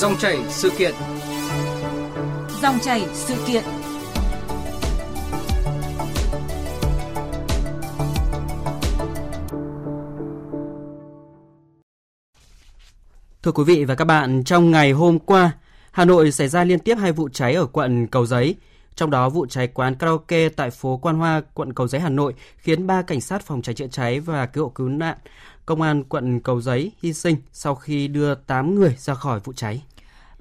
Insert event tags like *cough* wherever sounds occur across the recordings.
Dòng chảy sự kiện. Dòng chảy sự kiện. Thưa quý vị và các bạn, trong ngày hôm qua, Hà Nội xảy ra liên tiếp hai vụ cháy ở quận Cầu Giấy. Trong đó, vụ cháy quán karaoke tại phố Quan Hoa, quận Cầu Giấy, Hà Nội khiến ba cảnh sát phòng cháy chữa cháy và cứu hộ cứu nạn công an quận Cầu Giấy hy sinh sau khi đưa 8 người ra khỏi vụ cháy.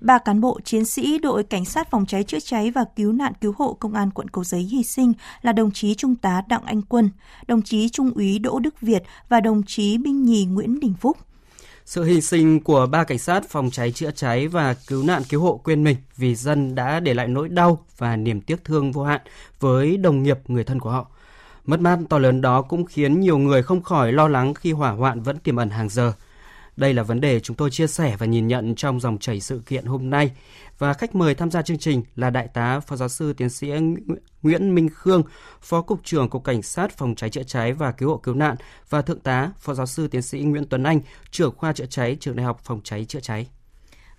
Ba cán bộ chiến sĩ đội cảnh sát phòng cháy chữa cháy và cứu nạn cứu hộ công an quận Cầu Giấy hy sinh là đồng chí trung tá Đặng Anh Quân, đồng chí trung úy Đỗ Đức Việt và đồng chí binh nhì Nguyễn Đình Phúc. Sự hy sinh của ba cảnh sát phòng cháy chữa cháy và cứu nạn cứu hộ quên mình vì dân đã để lại nỗi đau và niềm tiếc thương vô hạn với đồng nghiệp, người thân của họ. Mất mát to lớn đó cũng khiến nhiều người không khỏi lo lắng khi hỏa hoạn vẫn tiềm ẩn hàng giờ. Đây là vấn đề chúng tôi chia sẻ và nhìn nhận trong dòng chảy sự kiện hôm nay. Và khách mời tham gia chương trình là Đại tá Phó Giáo sư Tiến sĩ Nguyễn Minh Khương, Phó Cục trưởng Cục Cảnh sát Phòng cháy chữa cháy và Cứu hộ Cứu nạn và Thượng tá Phó Giáo sư Tiến sĩ Nguyễn Tuấn Anh, trưởng khoa chữa cháy Trường Đại học Phòng cháy chữa cháy.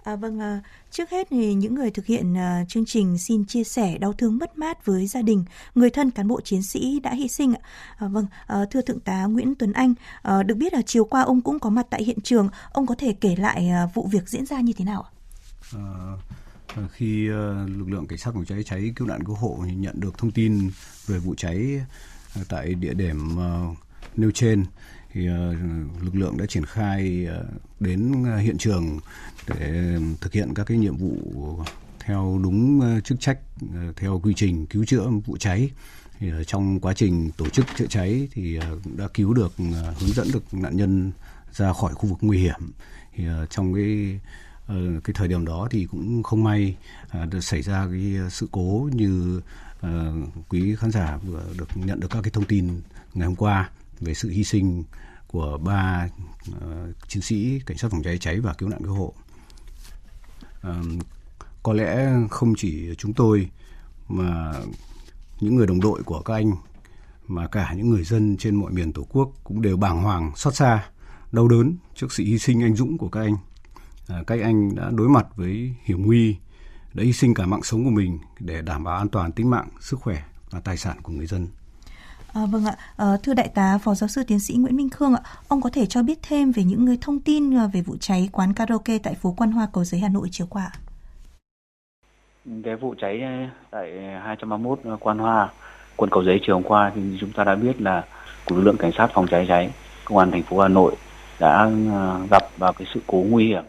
À, vâng, à, trước hết thì những người thực hiện à, chương trình xin chia sẻ đau thương mất mát với gia đình, người thân cán bộ chiến sĩ đã hy sinh. À, vâng, à, thưa Thượng tá Nguyễn Tuấn Anh, à, được biết là chiều qua ông cũng có mặt tại hiện trường, ông có thể kể lại à, vụ việc diễn ra như thế nào ạ? À, Ờ, khi ờ, lực lượng cảnh sát phòng cháy cháy cứu nạn cứu hộ nhận được thông tin về vụ cháy ờ, tại địa điểm nêu trên thì lực lượng đã triển khai đến hiện trường để thực hiện các cái nhiệm vụ theo đúng chức trách theo quy trình cứu chữa vụ cháy. Thì trong quá trình tổ chức chữa cháy thì đã cứu được hướng dẫn được nạn nhân ra khỏi khu vực nguy hiểm. Thì trong cái Ờ, cái thời điểm đó thì cũng không may uh, xảy ra cái sự cố như uh, quý khán giả vừa được nhận được các cái thông tin ngày hôm qua về sự hy sinh của ba uh, chiến sĩ cảnh sát phòng cháy cháy và cứu nạn cứu hộ. Uh, có lẽ không chỉ chúng tôi mà những người đồng đội của các anh mà cả những người dân trên mọi miền tổ quốc cũng đều bàng hoàng xót xa đau đớn trước sự hy sinh anh dũng của các anh à, các anh đã đối mặt với hiểm nguy đã hy sinh cả mạng sống của mình để đảm bảo an toàn tính mạng sức khỏe và tài sản của người dân À, vâng ạ, à, thưa đại tá phó giáo sư tiến sĩ Nguyễn Minh Khương ạ, ông có thể cho biết thêm về những người thông tin ờ, về vụ cháy quán karaoke tại phố Quan Hoa cầu giấy Hà Nội chiều qua? Cái vụ cháy tại 231 Quan Hoa, quận cầu giấy chiều hôm qua thì chúng ta đã biết là của lực lượng cảnh sát phòng cháy cháy công an thành phố Hà Nội đã gặp vào cái sự cố nguy hiểm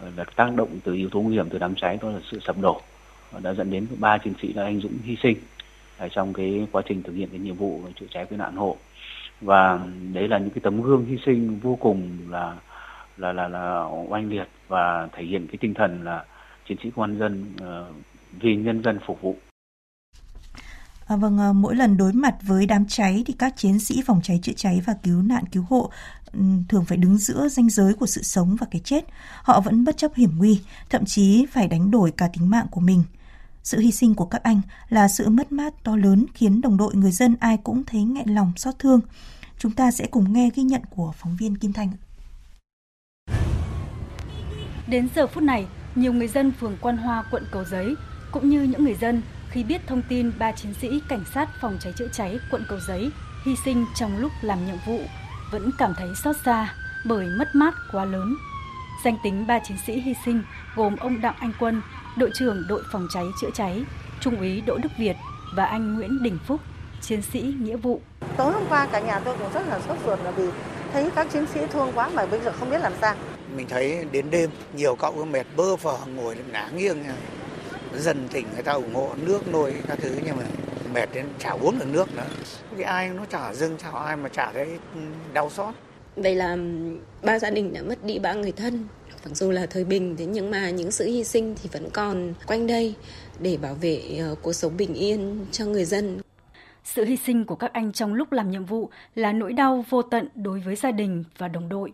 Ờ, là tác động từ yếu tố nguy hiểm từ đám cháy đó là sự sập đổ ờ, đã dẫn đến ba chiến sĩ đã anh dũng hy sinh à, trong cái quá trình thực hiện cái nhiệm vụ chữa cháy cứu nạn hộ và đấy là những cái tấm gương hy sinh vô cùng là là là là oanh liệt và thể hiện cái tinh thần là chiến sĩ công an dân uh, vì nhân dân phục vụ. À, vâng, mỗi lần đối mặt với đám cháy thì các chiến sĩ phòng cháy chữa cháy và cứu nạn cứu hộ thường phải đứng giữa ranh giới của sự sống và cái chết. Họ vẫn bất chấp hiểm nguy, thậm chí phải đánh đổi cả tính mạng của mình. Sự hy sinh của các anh là sự mất mát to lớn khiến đồng đội người dân ai cũng thấy nghẹn lòng xót thương. Chúng ta sẽ cùng nghe ghi nhận của phóng viên Kim Thanh. Đến giờ phút này, nhiều người dân phường Quan Hoa, quận Cầu Giấy cũng như những người dân khi biết thông tin ba chiến sĩ cảnh sát phòng cháy chữa cháy quận Cầu Giấy hy sinh trong lúc làm nhiệm vụ vẫn cảm thấy xót xa bởi mất mát quá lớn. Danh tính ba chiến sĩ hy sinh gồm ông Đặng Anh Quân, đội trưởng đội phòng cháy chữa cháy, trung úy Đỗ Đức Việt và anh Nguyễn Đình Phúc, chiến sĩ nghĩa vụ. Tối hôm qua cả nhà tôi cũng rất là sốt ruột là vì thấy các chiến sĩ thương quá mà bây giờ không biết làm sao. Mình thấy đến đêm nhiều cậu mệt bơ phờ ngồi ngả nghiêng dần tỉnh người ta ủng hộ nước nồi các thứ nhưng mà mệt đến chả uống được nước nữa. Vì ai nó chả dưng chả ai mà chả thấy đau xót. Đây là ba gia đình đã mất đi ba người thân mặc dù là thời bình thế nhưng mà những sự hy sinh thì vẫn còn quanh đây để bảo vệ uh, cuộc sống bình yên cho người dân. Sự hy sinh của các anh trong lúc làm nhiệm vụ là nỗi đau vô tận đối với gia đình và đồng đội.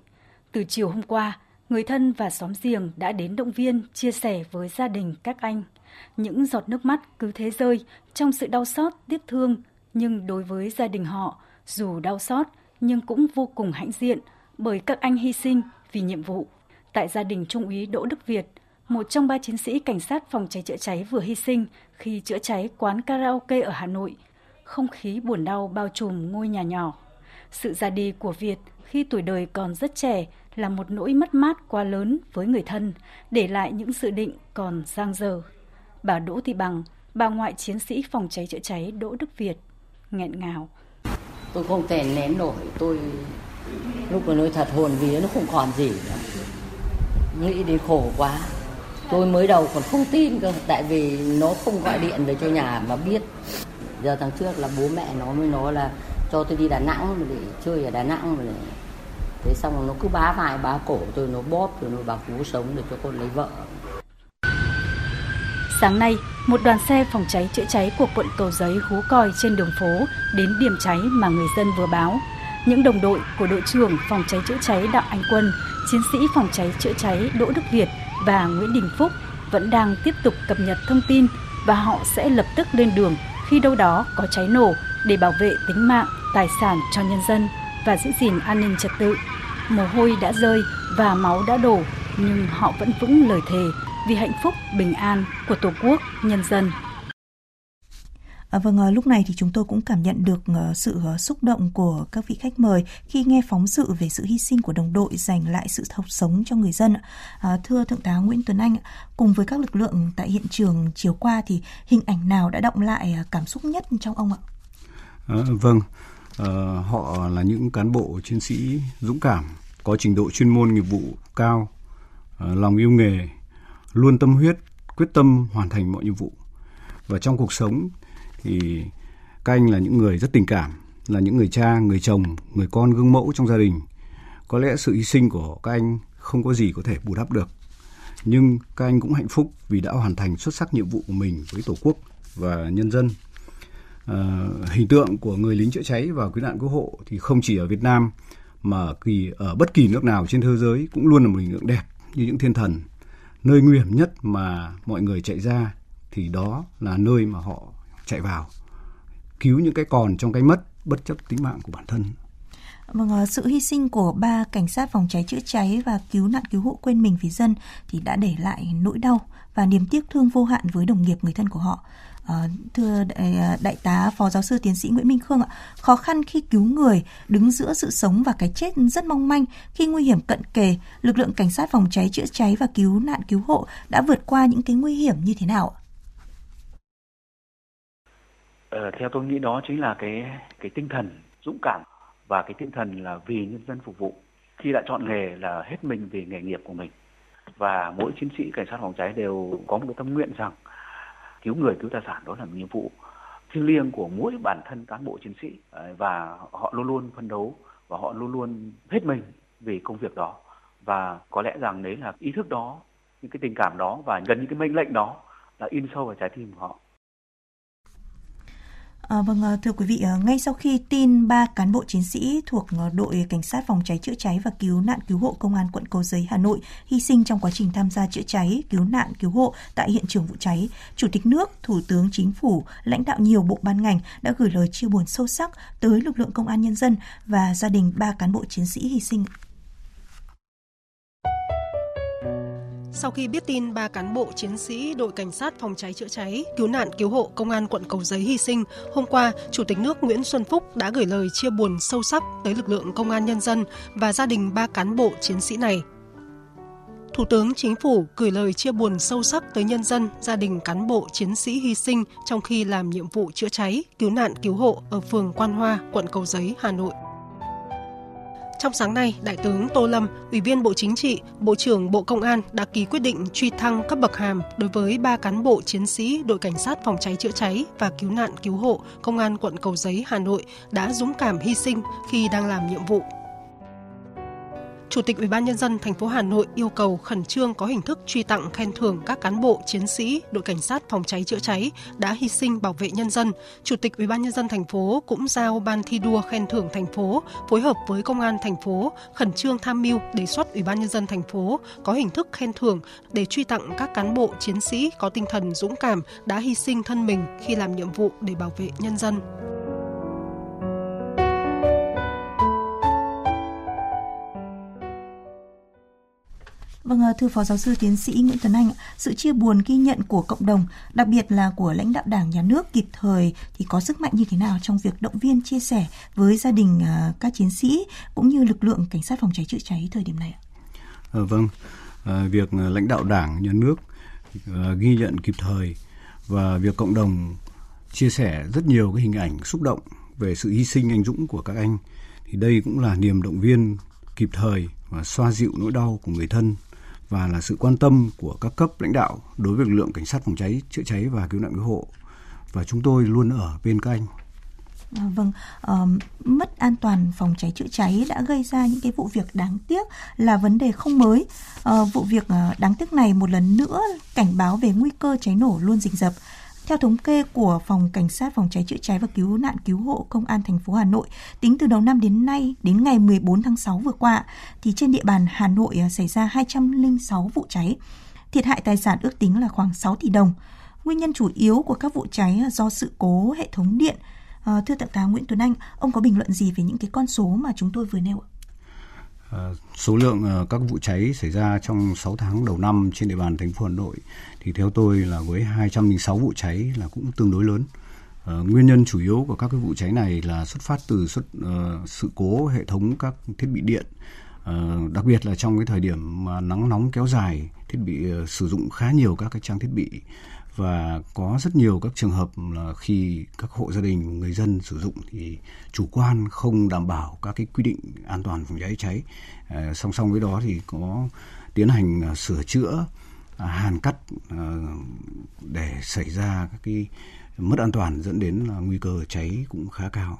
Từ chiều hôm qua, người thân và xóm giềng đã đến động viên, chia sẻ với gia đình các anh. Những giọt nước mắt cứ thế rơi trong sự đau xót, tiếc thương, nhưng đối với gia đình họ, dù đau xót nhưng cũng vô cùng hãnh diện bởi các anh hy sinh vì nhiệm vụ tại gia đình Trung úy Đỗ Đức Việt, một trong ba chiến sĩ cảnh sát phòng cháy chữa cháy vừa hy sinh khi chữa cháy quán karaoke ở Hà Nội. Không khí buồn đau bao trùm ngôi nhà nhỏ. Sự ra đi của Việt khi tuổi đời còn rất trẻ là một nỗi mất mát quá lớn với người thân, để lại những dự định còn giang dở. Bà Đỗ Thị Bằng, bà ngoại chiến sĩ phòng cháy chữa cháy Đỗ Đức Việt, nghẹn ngào. Tôi không thể nén nổi, tôi lúc mà nói thật hồn vía nó không còn gì nữa. Nghĩ đến khổ quá. Tôi mới đầu còn không tin cơ, tại vì nó không gọi điện về cho nhà mà biết. Giờ thằng trước là bố mẹ nó mới nói là cho tôi đi Đà Nẵng để chơi ở Đà Nẵng để thế xong nó cứ bá vai bá cổ tôi nó bóp rồi nó bảo cứu sống để cho con lấy vợ Sáng nay, một đoàn xe phòng cháy chữa cháy của quận Cầu Giấy hú còi trên đường phố đến điểm cháy mà người dân vừa báo. Những đồng đội của đội trưởng phòng cháy chữa cháy Đặng Anh Quân, chiến sĩ phòng cháy chữa cháy Đỗ Đức Việt và Nguyễn Đình Phúc vẫn đang tiếp tục cập nhật thông tin và họ sẽ lập tức lên đường khi đâu đó có cháy nổ để bảo vệ tính mạng, tài sản cho nhân dân và giữ gìn an ninh trật tự. Mồ hôi đã rơi và máu đã đổ, nhưng họ vẫn vững lời thề vì hạnh phúc, bình an của Tổ quốc, nhân dân. À, vâng, à, lúc này thì chúng tôi cũng cảm nhận được uh, sự uh, xúc động của các vị khách mời khi nghe phóng sự về sự hy sinh của đồng đội giành lại sự học sống cho người dân. À, thưa Thượng tá Nguyễn Tuấn Anh, cùng với các lực lượng tại hiện trường chiều qua thì hình ảnh nào đã động lại uh, cảm xúc nhất trong ông ạ? À, vâng, à, họ là những cán bộ chiến sĩ dũng cảm, có trình độ chuyên môn nghiệp vụ cao, à, lòng yêu nghề, luôn tâm huyết, quyết tâm hoàn thành mọi nhiệm vụ. Và trong cuộc sống thì các anh là những người rất tình cảm, là những người cha, người chồng, người con gương mẫu trong gia đình. Có lẽ sự hy sinh của các anh không có gì có thể bù đắp được. Nhưng các anh cũng hạnh phúc vì đã hoàn thành xuất sắc nhiệm vụ của mình với Tổ quốc và nhân dân. À, hình tượng của người lính chữa cháy và cứu nạn cứu hộ thì không chỉ ở Việt Nam mà kỳ ở bất kỳ nước nào trên thế giới cũng luôn là một hình tượng đẹp như những thiên thần. Nơi nguy hiểm nhất mà mọi người chạy ra thì đó là nơi mà họ chạy vào cứu những cái còn trong cái mất bất chấp tính mạng của bản thân. Vâng, ờ, sự hy sinh của ba cảnh sát phòng cháy chữa cháy và cứu nạn cứu hộ quên mình vì dân thì đã để lại nỗi đau và niềm tiếc thương vô hạn với đồng nghiệp người thân của họ. À, thưa đại, đại tá phó giáo sư tiến sĩ Nguyễn Minh Khương ạ, khó khăn khi cứu người đứng giữa sự sống và cái chết rất mong manh khi nguy hiểm cận kề, lực lượng cảnh sát phòng cháy chữa cháy và cứu nạn cứu hộ đã vượt qua những cái nguy hiểm như thế nào ạ? Ờ, theo tôi nghĩ đó chính là cái cái tinh thần dũng cảm và cái tinh thần là vì nhân dân phục vụ. Khi đã chọn nghề là hết mình vì nghề nghiệp của mình. Và mỗi chiến sĩ cảnh sát phòng cháy đều có một cái tâm nguyện rằng cứu người, cứu tài sản, đó là nhiệm vụ thiêng liêng của mỗi bản thân cán bộ chiến sĩ. Và họ luôn luôn phấn đấu và họ luôn luôn hết mình vì công việc đó. Và có lẽ rằng đấy là ý thức đó, những cái tình cảm đó và gần những cái mệnh lệnh đó là in sâu vào trái tim của họ. À, vâng, ờ, thưa quý vị, ờ, ngay sau khi tin ba cán bộ chiến sĩ thuộc đội cảnh sát phòng cháy chữa cháy và cứu nạn cứu hộ công an quận Cầu Giấy Hà Nội hy sinh trong quá trình tham gia chữa cháy, cứu nạn cứu hộ tại hiện trường vụ cháy, Chủ tịch nước, Thủ tướng Chính phủ, lãnh đạo nhiều bộ ban ngành đã gửi lời chia buồn sâu sắc tới lực lượng công an nhân dân và gia đình ba cán bộ chiến sĩ hy sinh. Sau khi biết tin ba cán bộ chiến sĩ đội cảnh sát phòng cháy chữa cháy, cứu nạn cứu hộ công an quận Cầu Giấy hy sinh, hôm qua, Chủ tịch nước Nguyễn Xuân Phúc đã gửi lời chia buồn sâu sắc tới lực lượng công an nhân dân và gia đình ba cán bộ chiến sĩ này. Thủ tướng Chính phủ gửi lời chia buồn sâu sắc tới nhân dân, gia đình cán bộ chiến sĩ hy sinh trong khi làm nhiệm vụ chữa cháy, cứu nạn cứu hộ ở phường Quan Hoa, quận Cầu Giấy, Hà Nội. Trong sáng nay, Đại tướng Tô Lâm, Ủy viên Bộ Chính trị, Bộ trưởng Bộ Công an đã ký quyết định truy thăng cấp bậc hàm đối với ba cán bộ chiến sĩ đội cảnh sát phòng cháy chữa cháy và cứu nạn cứu hộ Công an quận Cầu Giấy, Hà Nội đã dũng cảm hy sinh khi đang làm nhiệm vụ. Chủ tịch Ủy ban nhân dân thành phố Hà Nội yêu cầu khẩn trương có hình thức truy tặng khen thưởng các cán bộ, chiến sĩ, đội cảnh sát phòng cháy chữa cháy đã hy sinh bảo vệ nhân dân. Chủ tịch Ủy ban nhân dân thành phố cũng giao ban thi đua khen thưởng thành phố, phối hợp với công an thành phố khẩn trương tham mưu đề xuất Ủy ban nhân dân thành phố có hình thức khen thưởng để truy tặng các cán bộ, chiến sĩ có tinh thần dũng cảm, đã hy sinh thân mình khi làm nhiệm vụ để bảo vệ nhân dân. Vâng, ờ, thưa Phó Giáo sư Tiến sĩ Nguyễn Tuấn Anh, sự chia buồn ghi nhận của cộng đồng, đặc biệt là của lãnh đạo Đảng, Nhà nước kịp thời thì có sức mạnh như thế nào trong việc động viên chia sẻ với gia đình ờ, các chiến sĩ cũng như lực lượng cảnh sát phòng cháy chữa cháy thời điểm này ạ? À, vâng, à, việc lãnh đạo Đảng, Nhà nước à, ghi nhận kịp thời và việc cộng đồng chia sẻ rất nhiều cái hình ảnh xúc động về sự hy sinh anh dũng của các anh thì đây cũng là niềm động viên kịp thời và xoa dịu nỗi đau của người thân và là sự quan tâm của các cấp lãnh đạo đối với lực lượng cảnh sát phòng cháy chữa cháy và cứu nạn cứu hộ và chúng tôi luôn ở bên các anh À, vâng, uh, mất an toàn phòng cháy chữa cháy đã gây ra những cái vụ việc đáng tiếc là vấn đề không mới. Uh, vụ việc uh, đáng tiếc này một lần nữa cảnh báo về nguy cơ cháy nổ luôn rình rập. Theo thống kê của Phòng Cảnh sát Phòng cháy chữa cháy và Cứu nạn Cứu hộ Công an thành phố Hà Nội, tính từ đầu năm đến nay, đến ngày 14 tháng 6 vừa qua, thì trên địa bàn Hà Nội à, xảy ra 206 vụ cháy. Thiệt hại tài sản ước tính là khoảng 6 tỷ đồng. Nguyên nhân chủ yếu của các vụ cháy à, do sự cố hệ thống điện, À, thưa Thượng tá Nguyễn Tuấn Anh, ông có bình luận gì về những cái con số mà chúng tôi vừa nêu ạ? Ờ, số lượng ờ, các vụ cháy xảy ra trong 6 tháng đầu năm trên địa bàn thành phố Hà Nội thì theo tôi là với 206 vụ cháy là cũng tương đối lớn. Ờ, nguyên nhân chủ yếu của các cái vụ cháy này là xuất phát từ xuất sự cố hệ thống các thiết bị điện, đặc biệt là trong cái thời điểm mà nắng nóng kéo dài, thiết bị sử dụng khá nhiều các cái trang thiết bị và có rất nhiều các trường hợp là khi các hộ gia đình người dân sử dụng thì chủ quan không đảm bảo các cái quy định an toàn phòng cháy cháy à, song song với đó thì có tiến hành à, sửa chữa à, hàn cắt để xảy ra các cái mất an toàn dẫn đến là nguy cơ cháy cũng khá cao.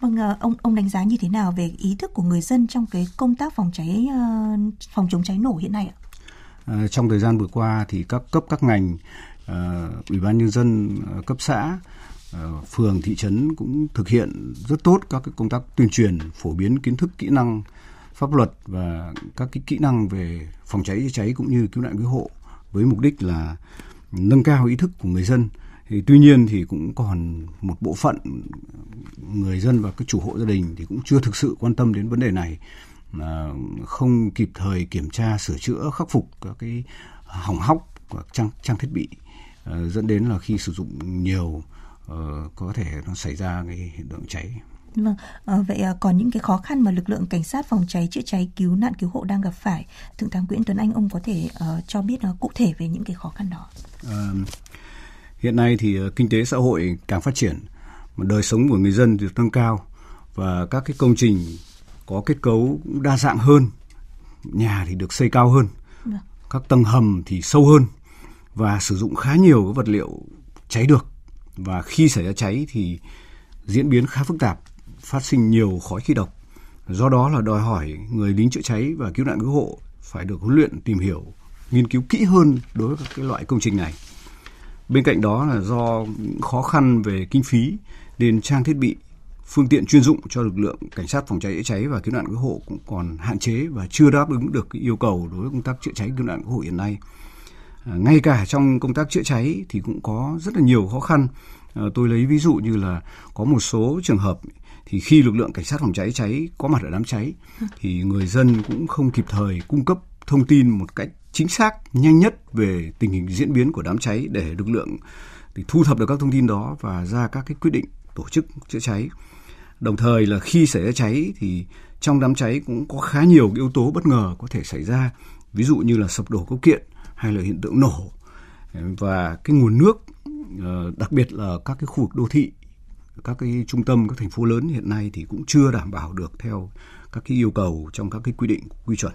Vâng, ông ông đánh giá như thế nào về ý thức của người dân trong cái công tác phòng cháy phòng chống cháy nổ hiện nay ạ? À, trong thời gian vừa qua thì các cấp các ngành Ờ, ủy ban nhân dân uh, cấp xã uh, phường thị trấn cũng thực hiện rất tốt các cái công tác tuyên truyền phổ biến kiến thức kỹ năng pháp luật và các cái kỹ năng về phòng cháy chữa cháy cũng như cứu nạn cứu hộ với mục đích là nâng cao ý thức của người dân. Thì tuy nhiên thì cũng còn một bộ phận người dân và các chủ hộ gia đình thì cũng chưa thực sự quan tâm đến vấn đề này mà không kịp thời kiểm tra sửa chữa khắc phục các cái hỏng hóc của trang trang thiết bị uh, dẫn đến là khi sử dụng nhiều uh, có thể nó xảy ra cái hiện tượng cháy. Vâng, à, vậy à, còn những cái khó khăn mà lực lượng cảnh sát phòng cháy chữa cháy cứu nạn cứu hộ đang gặp phải, thượng tá Nguyễn Tuấn Anh ông có thể uh, cho biết uh, cụ thể về những cái khó khăn đó. À, hiện nay thì uh, kinh tế xã hội càng phát triển, mà đời sống của người dân thì tăng cao và các cái công trình có kết cấu đa dạng hơn, nhà thì được xây cao hơn, vâng. các tầng hầm thì sâu hơn và sử dụng khá nhiều cái vật liệu cháy được và khi xảy ra cháy thì diễn biến khá phức tạp, phát sinh nhiều khói khí độc. Do đó là đòi hỏi người lính chữa cháy và cứu nạn cứu hộ phải được huấn luyện tìm hiểu, nghiên cứu kỹ hơn đối với các cái loại công trình này. Bên cạnh đó là do những khó khăn về kinh phí nên trang thiết bị, phương tiện chuyên dụng cho lực lượng cảnh sát phòng cháy chữa cháy và cứu nạn cứu hộ cũng còn hạn chế và chưa đáp ứng được cái yêu cầu đối với công tác chữa cháy cứu nạn cứu hộ hiện nay. À, ngay cả trong công tác chữa cháy thì cũng có rất là nhiều khó khăn. À, tôi lấy ví dụ như là có một số trường hợp thì khi lực lượng cảnh sát phòng cháy cháy có mặt ở đám cháy *laughs* thì người dân cũng không kịp thời cung cấp thông tin một cách chính xác nhanh nhất về tình hình diễn biến của đám cháy để lực lượng thì thu thập được các thông tin đó và ra các cái quyết định tổ chức chữa cháy. Đồng thời là khi xảy ra cháy thì trong đám cháy cũng có khá nhiều yếu tố bất ngờ có thể xảy ra. Ví dụ như là sập đổ cấu kiện hay là hiện tượng nổ. Và cái nguồn nước ờ, đặc biệt là các cái khu vực đô thị các cái trung tâm các thành phố lớn hiện nay thì cũng chưa đảm bảo được theo các cái yêu cầu trong các cái quy định quy chuẩn.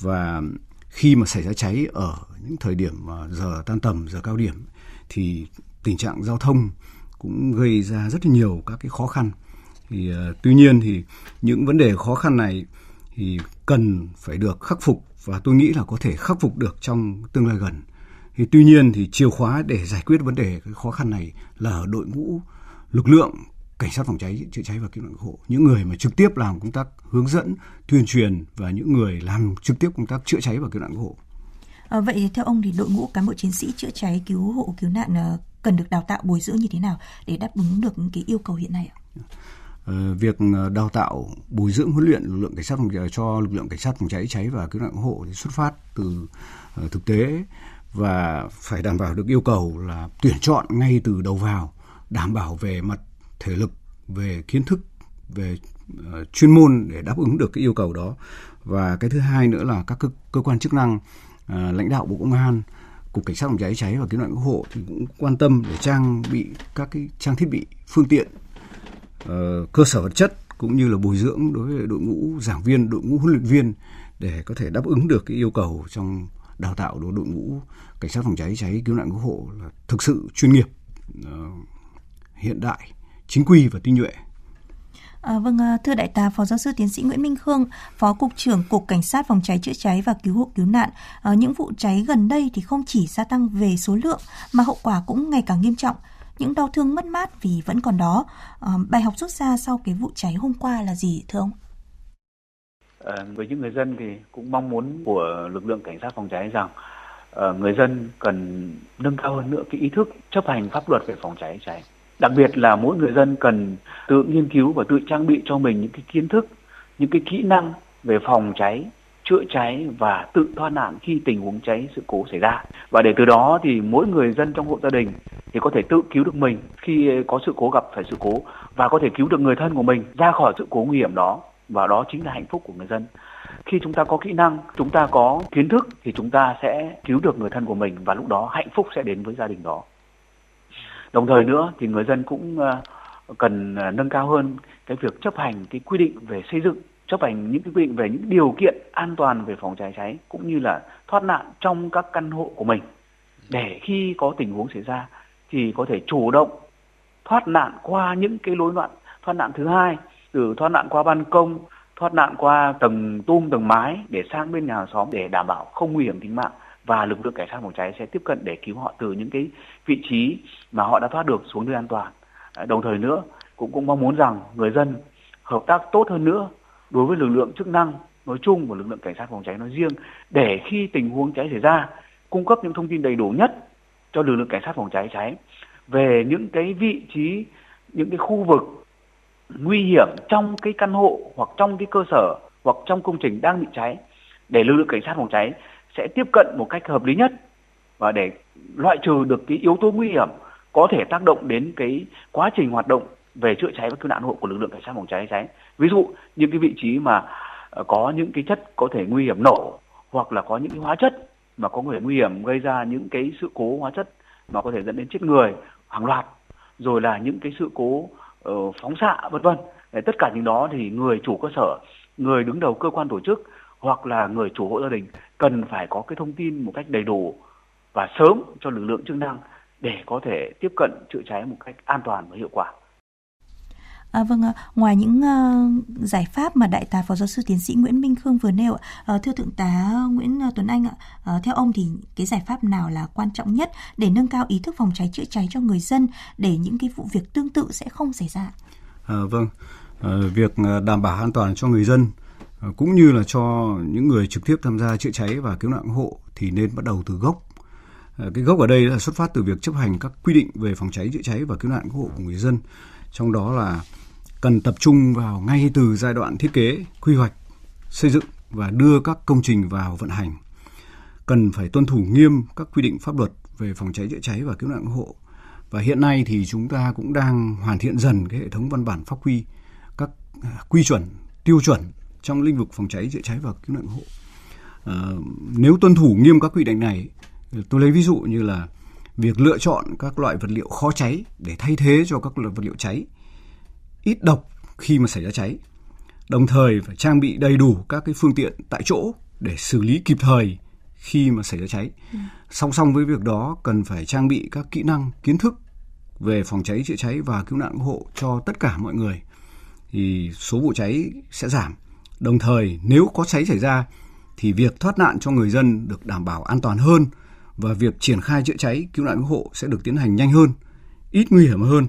Và khi mà xảy ra cháy ở những thời điểm ờ, giờ tan tầm giờ cao điểm thì tình trạng giao thông cũng gây ra rất là nhiều các cái khó khăn. Thì uh, tuy nhiên thì những vấn đề khó khăn này thì cần phải được khắc phục và tôi nghĩ là có thể khắc phục được trong tương lai gần. Thì tuy nhiên thì chìa khóa để giải quyết vấn đề cái khó khăn này là ở đội ngũ lực lượng cảnh sát phòng cháy chữa cháy và cứu nạn cứu hộ những người mà trực tiếp làm công tác hướng dẫn tuyên truyền và những người làm trực tiếp công tác chữa cháy và cứu nạn cứu hộ à, vậy theo ông thì đội ngũ cán bộ chiến sĩ chữa cháy cứu hộ cứu nạn ờ, cần được đào tạo bồi dưỡng như thế nào để đáp ứng được những cái yêu cầu hiện nay ạ? Ờ, việc ờ, đào tạo bồi dưỡng huấn luyện lực lượng cảnh sát phòng cháy cho lực lượng cảnh sát phòng cháy cháy và cứu nạn cứu hộ thì xuất phát từ ờ, thực tế và phải đảm bảo được yêu cầu là tuyển chọn ngay từ đầu vào đảm bảo về mặt thể lực về kiến thức về chuyên môn để đáp ứng được cái yêu cầu đó. Và cái thứ hai nữa là các cơ, cơ quan chức năng lãnh đạo bộ công an cục cảnh sát phòng cháy cháy và cứu nạn cứu hộ thì cũng quan tâm để trang bị các cái trang thiết bị phương tiện uh, cơ sở vật chất cũng như là bồi dưỡng đối với đội ngũ giảng viên đội ngũ huấn luyện viên để có thể đáp ứng được cái yêu cầu trong đào tạo đối đội ngũ cảnh sát phòng cháy cháy cứu nạn cứu hộ là thực sự chuyên nghiệp uh, hiện đại chính quy và tinh nhuệ À, vâng, thưa đại tá phó giáo sư tiến sĩ Nguyễn Minh Khương, phó cục trưởng cục cảnh sát phòng cháy chữa cháy và cứu hộ cứu nạn, à, những vụ cháy gần đây thì không chỉ gia tăng về số lượng mà hậu quả cũng ngày càng nghiêm trọng. Những đau thương mất mát vì vẫn còn đó. À, bài học rút ra sau cái vụ cháy hôm qua là gì thưa ông? À, với những người dân thì cũng mong muốn của lực lượng cảnh sát phòng cháy rằng uh, người dân cần nâng cao hơn nữa cái ý thức chấp hành pháp luật về phòng cháy cháy đặc biệt là mỗi người dân cần tự nghiên cứu và tự trang bị cho mình những cái kiến thức những cái kỹ năng về phòng cháy chữa cháy và tự thoát nạn khi tình huống cháy sự cố xảy ra. Và để từ đó thì mỗi người dân trong hộ gia đình thì có thể tự cứu được mình khi có sự cố gặp phải sự cố và có thể cứu được người thân của mình ra khỏi sự cố nguy hiểm đó. Và đó chính là hạnh phúc của người dân. Khi chúng ta có kỹ năng, chúng ta có kiến thức thì chúng ta sẽ cứu được người thân của mình và lúc đó hạnh phúc sẽ đến với gia đình đó. Đồng thời nữa thì người dân cũng ờ, cần ờ, nâng cao hơn cái việc chấp hành cái quy định về xây dựng chấp hành những cái quy định về những điều kiện an toàn về phòng cháy cháy cũng như là thoát nạn trong các căn hộ của mình. Để khi có tình huống xảy ra thì có thể chủ động thoát nạn qua những cái lối loạn thoát nạn thứ hai từ thoát nạn qua ban công thoát nạn qua tầng tum tầng mái để sang bên nhà hàng xóm để đảm bảo không nguy hiểm tính mạng. Và lực lượng cảnh sát phòng cháy sẽ tiếp cận để cứu họ từ những cái vị trí mà họ đã thoát được xuống nơi an toàn. Đồng thời nữa cũng cũng mong muốn rằng người dân hợp tác tốt hơn nữa đối với lực lượng chức năng nói chung và lực lượng cảnh sát phòng cháy nói riêng, để khi tình huống cháy xảy ra, cung cấp những thông tin đầy đủ nhất cho lực lượng cảnh sát phòng cháy cháy về những cái vị trí, những cái khu vực nguy hiểm trong cái căn hộ hoặc trong cái cơ sở hoặc trong công trình đang bị cháy, để lực lượng cảnh sát phòng cháy sẽ tiếp cận một cách hợp lý nhất và để loại trừ được cái yếu tố nguy hiểm có thể tác động đến cái quá trình hoạt động về chữa cháy và cứu nạn hộ của lực lượng cảnh sát phòng cháy cháy ví dụ những cái vị trí mà ờ, có những cái chất có thể nguy hiểm nổ hoặc là có những cái hóa chất mà có thể nguy hiểm gây ra những cái sự cố hóa chất mà có thể dẫn đến chết người hàng loạt rồi là những cái sự cố uh, phóng xạ vân vân tất cả những đó thì người chủ cơ sở người đứng đầu cơ quan tổ chức hoặc là người chủ hộ gia đình cần phải có cái thông tin một cách đầy đủ và sớm cho lực lượng chức năng để có thể tiếp cận chữa cháy một cách an toàn và hiệu quả. À, vâng, ngoài những uh, giải pháp mà đại tá phó giáo sư tiến sĩ Nguyễn Minh Khương vừa nêu, uh, thưa thượng tá Nguyễn ờ, Tuấn Anh ạ, uh, theo ông thì cái giải pháp nào là quan trọng nhất để nâng cao ý thức phòng cháy chữa cháy cho người dân để những cái vụ việc tương tự sẽ không xảy ra? À, vâng, à, việc đảm bảo an toàn cho người dân cũng như là cho những người trực tiếp tham gia chữa cháy và cứu nạn hộ thì nên bắt đầu từ gốc. Cái gốc ở đây là xuất phát từ việc chấp hành các quy định về phòng cháy chữa cháy và cứu nạn cứu hộ của người dân. Trong đó là cần tập trung vào ngay từ giai đoạn thiết kế, quy hoạch, xây dựng và đưa các công trình vào vận hành. Cần phải tuân thủ nghiêm các quy định pháp luật về phòng cháy chữa cháy và cứu nạn cứu hộ. Và hiện nay thì chúng ta cũng đang hoàn thiện dần cái hệ thống văn bản pháp quy, các à, quy chuẩn, tiêu chuẩn trong lĩnh vực phòng cháy chữa cháy và cứu nạn cứu hộ. À, nếu tuân thủ nghiêm các quy định này, tôi lấy ví dụ như là việc lựa chọn các loại vật liệu khó cháy để thay thế cho các loại vật liệu cháy ít độc khi mà xảy ra cháy. Đồng thời phải trang bị đầy đủ các cái phương tiện tại chỗ để xử lý kịp thời khi mà xảy ra cháy. Ừ. Song song với việc đó cần phải trang bị các kỹ năng, kiến thức về phòng cháy chữa cháy và cứu nạn cứu hộ cho tất cả mọi người thì số vụ cháy sẽ giảm Đồng thời nếu có cháy xảy ra thì việc thoát nạn cho người dân được đảm bảo an toàn hơn và việc triển khai chữa cháy cứu nạn cứu hộ sẽ được tiến hành nhanh hơn, ít nguy hiểm hơn.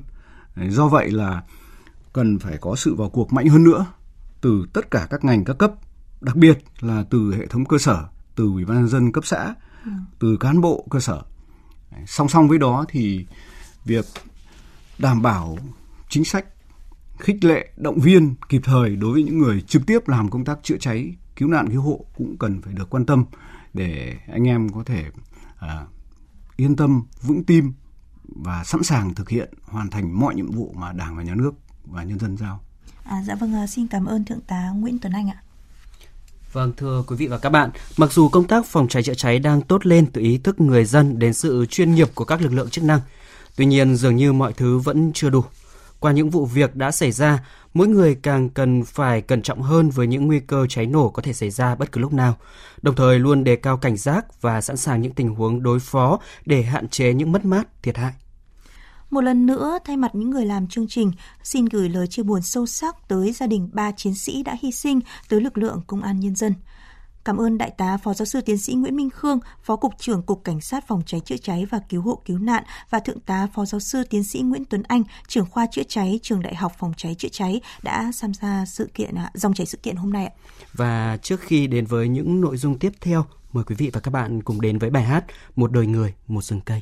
Do vậy là cần phải có sự vào cuộc mạnh hơn nữa từ tất cả các ngành các cấp, đặc biệt là từ hệ thống cơ sở, từ ủy ban dân cấp xã, từ cán bộ cơ sở. Song song với đó thì việc đảm bảo chính sách khích lệ, động viên kịp thời đối với những người trực tiếp làm công tác chữa cháy, cứu nạn cứu hộ cũng cần phải được quan tâm để anh em có thể à, yên tâm, vững tim và sẵn sàng thực hiện hoàn thành mọi nhiệm vụ mà Đảng và Nhà nước và nhân dân giao. À, dạ vâng, à, xin cảm ơn Thượng tá Nguyễn Tuấn Anh ạ. Vâng, thưa quý vị và các bạn, mặc dù công tác phòng cháy chữa cháy đang tốt lên từ ý thức người dân đến sự chuyên nghiệp của các lực lượng chức năng, tuy nhiên dường như mọi thứ vẫn chưa đủ. Qua những vụ việc đã xảy ra, mỗi người càng cần phải cẩn trọng hơn với những nguy cơ cháy nổ có thể xảy ra bất cứ lúc nào, đồng thời luôn đề cao cảnh giác và sẵn sàng những tình huống đối phó để hạn chế những mất mát, thiệt hại. Một lần nữa, thay mặt những người làm chương trình, xin gửi lời chia buồn sâu sắc tới gia đình ba chiến sĩ đã hy sinh tới lực lượng công an nhân dân. Cảm ơn Đại tá Phó Giáo sư Tiến sĩ Nguyễn Minh Khương, Phó Cục trưởng Cục Cảnh sát Phòng cháy chữa cháy và Cứu hộ Cứu nạn và Thượng tá Phó Giáo sư Tiến sĩ Nguyễn Tuấn Anh, trưởng khoa chữa cháy Trường Đại học Phòng cháy chữa cháy đã tham gia sự kiện dòng chảy sự kiện hôm nay. Và trước khi đến với những nội dung tiếp theo, mời quý vị và các bạn cùng đến với bài hát Một đời người, một rừng cây.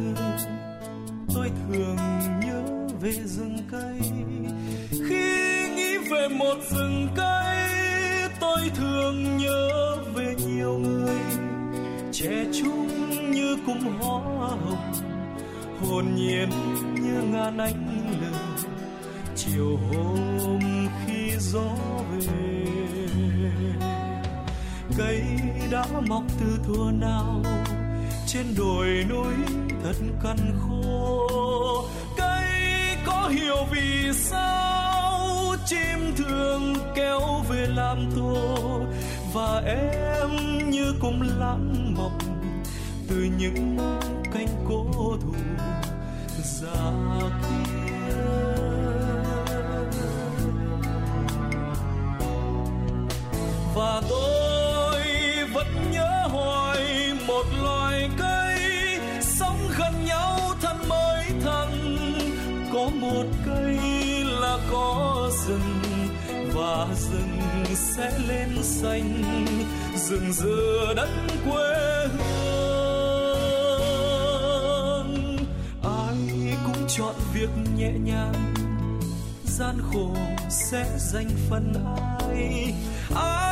đã mọc từ thua nào. Trên đồi núi thật cằn khô, cây có hiểu vì sao? Chim thường kéo về làm tổ, và em như cũng lãng mộng từ những cánh cố thủ già kia. Và tôi nhớ hoài một loài cây. Sống gần nhau thân mới thân, có một cây là có rừng, và rừng sẽ lên xanh. Rừng dừa đất quê hương. Ai cũng chọn việc nhẹ nhàng, gian khổ sẽ dành phần ai. Ai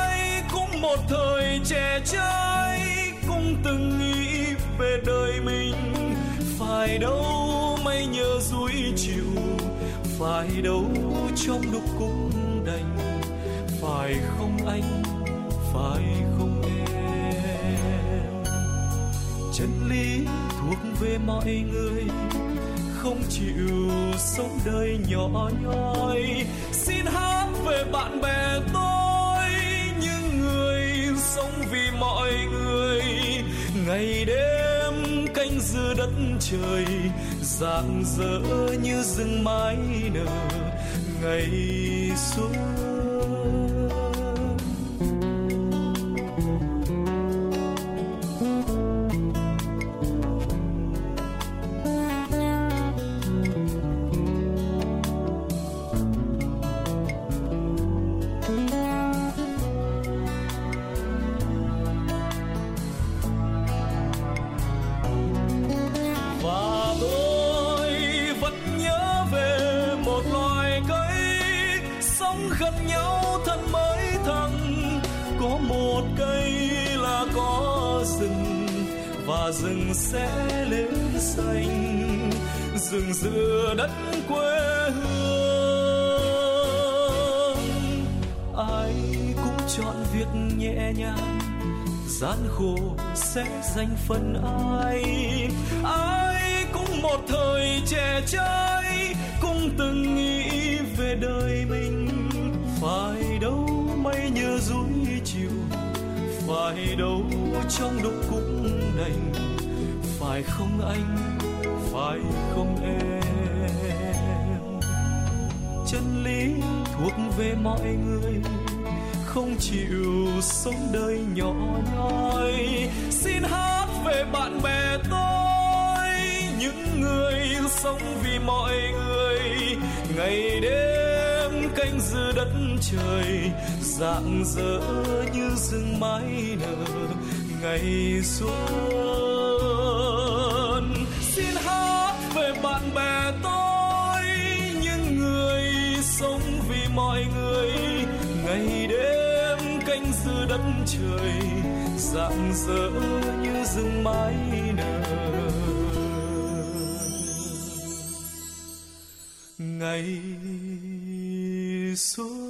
một thời trẻ trai cũng từng nghĩ về đời mình. Phải đâu mây nhờ dối chiều phải đâu trong lúc cũng đành. Phải không anh, phải không em? Chân lý thuộc về mọi người, không chịu sống đời nhỏ nhoi. Xin hát về bạn bè tôi sống vì mọi người. Ngày đêm canh giữ đất trời, rạng rỡ như rừng mái nở. Ngày xuân chọn việc nhẹ nhàng, gian khổ sẽ dành phần ai. Ai cũng một thời trẻ trai, cũng từng nghĩ về đời mình. Phải đâu mây như dối chiều, phải đâu trong lúc cũng đành. Phải không anh, phải không em? Chân lý thuộc về mọi người không chịu sống đời nhỏ nhoi. Xin hát về bạn bè tôi, những người sống vì mọi người. Ngày đêm canh giữ đất trời dạng dỡ như rừng mái nở. Ngày xuân trời rạng rỡ như rừng mái nở. Ngày xuân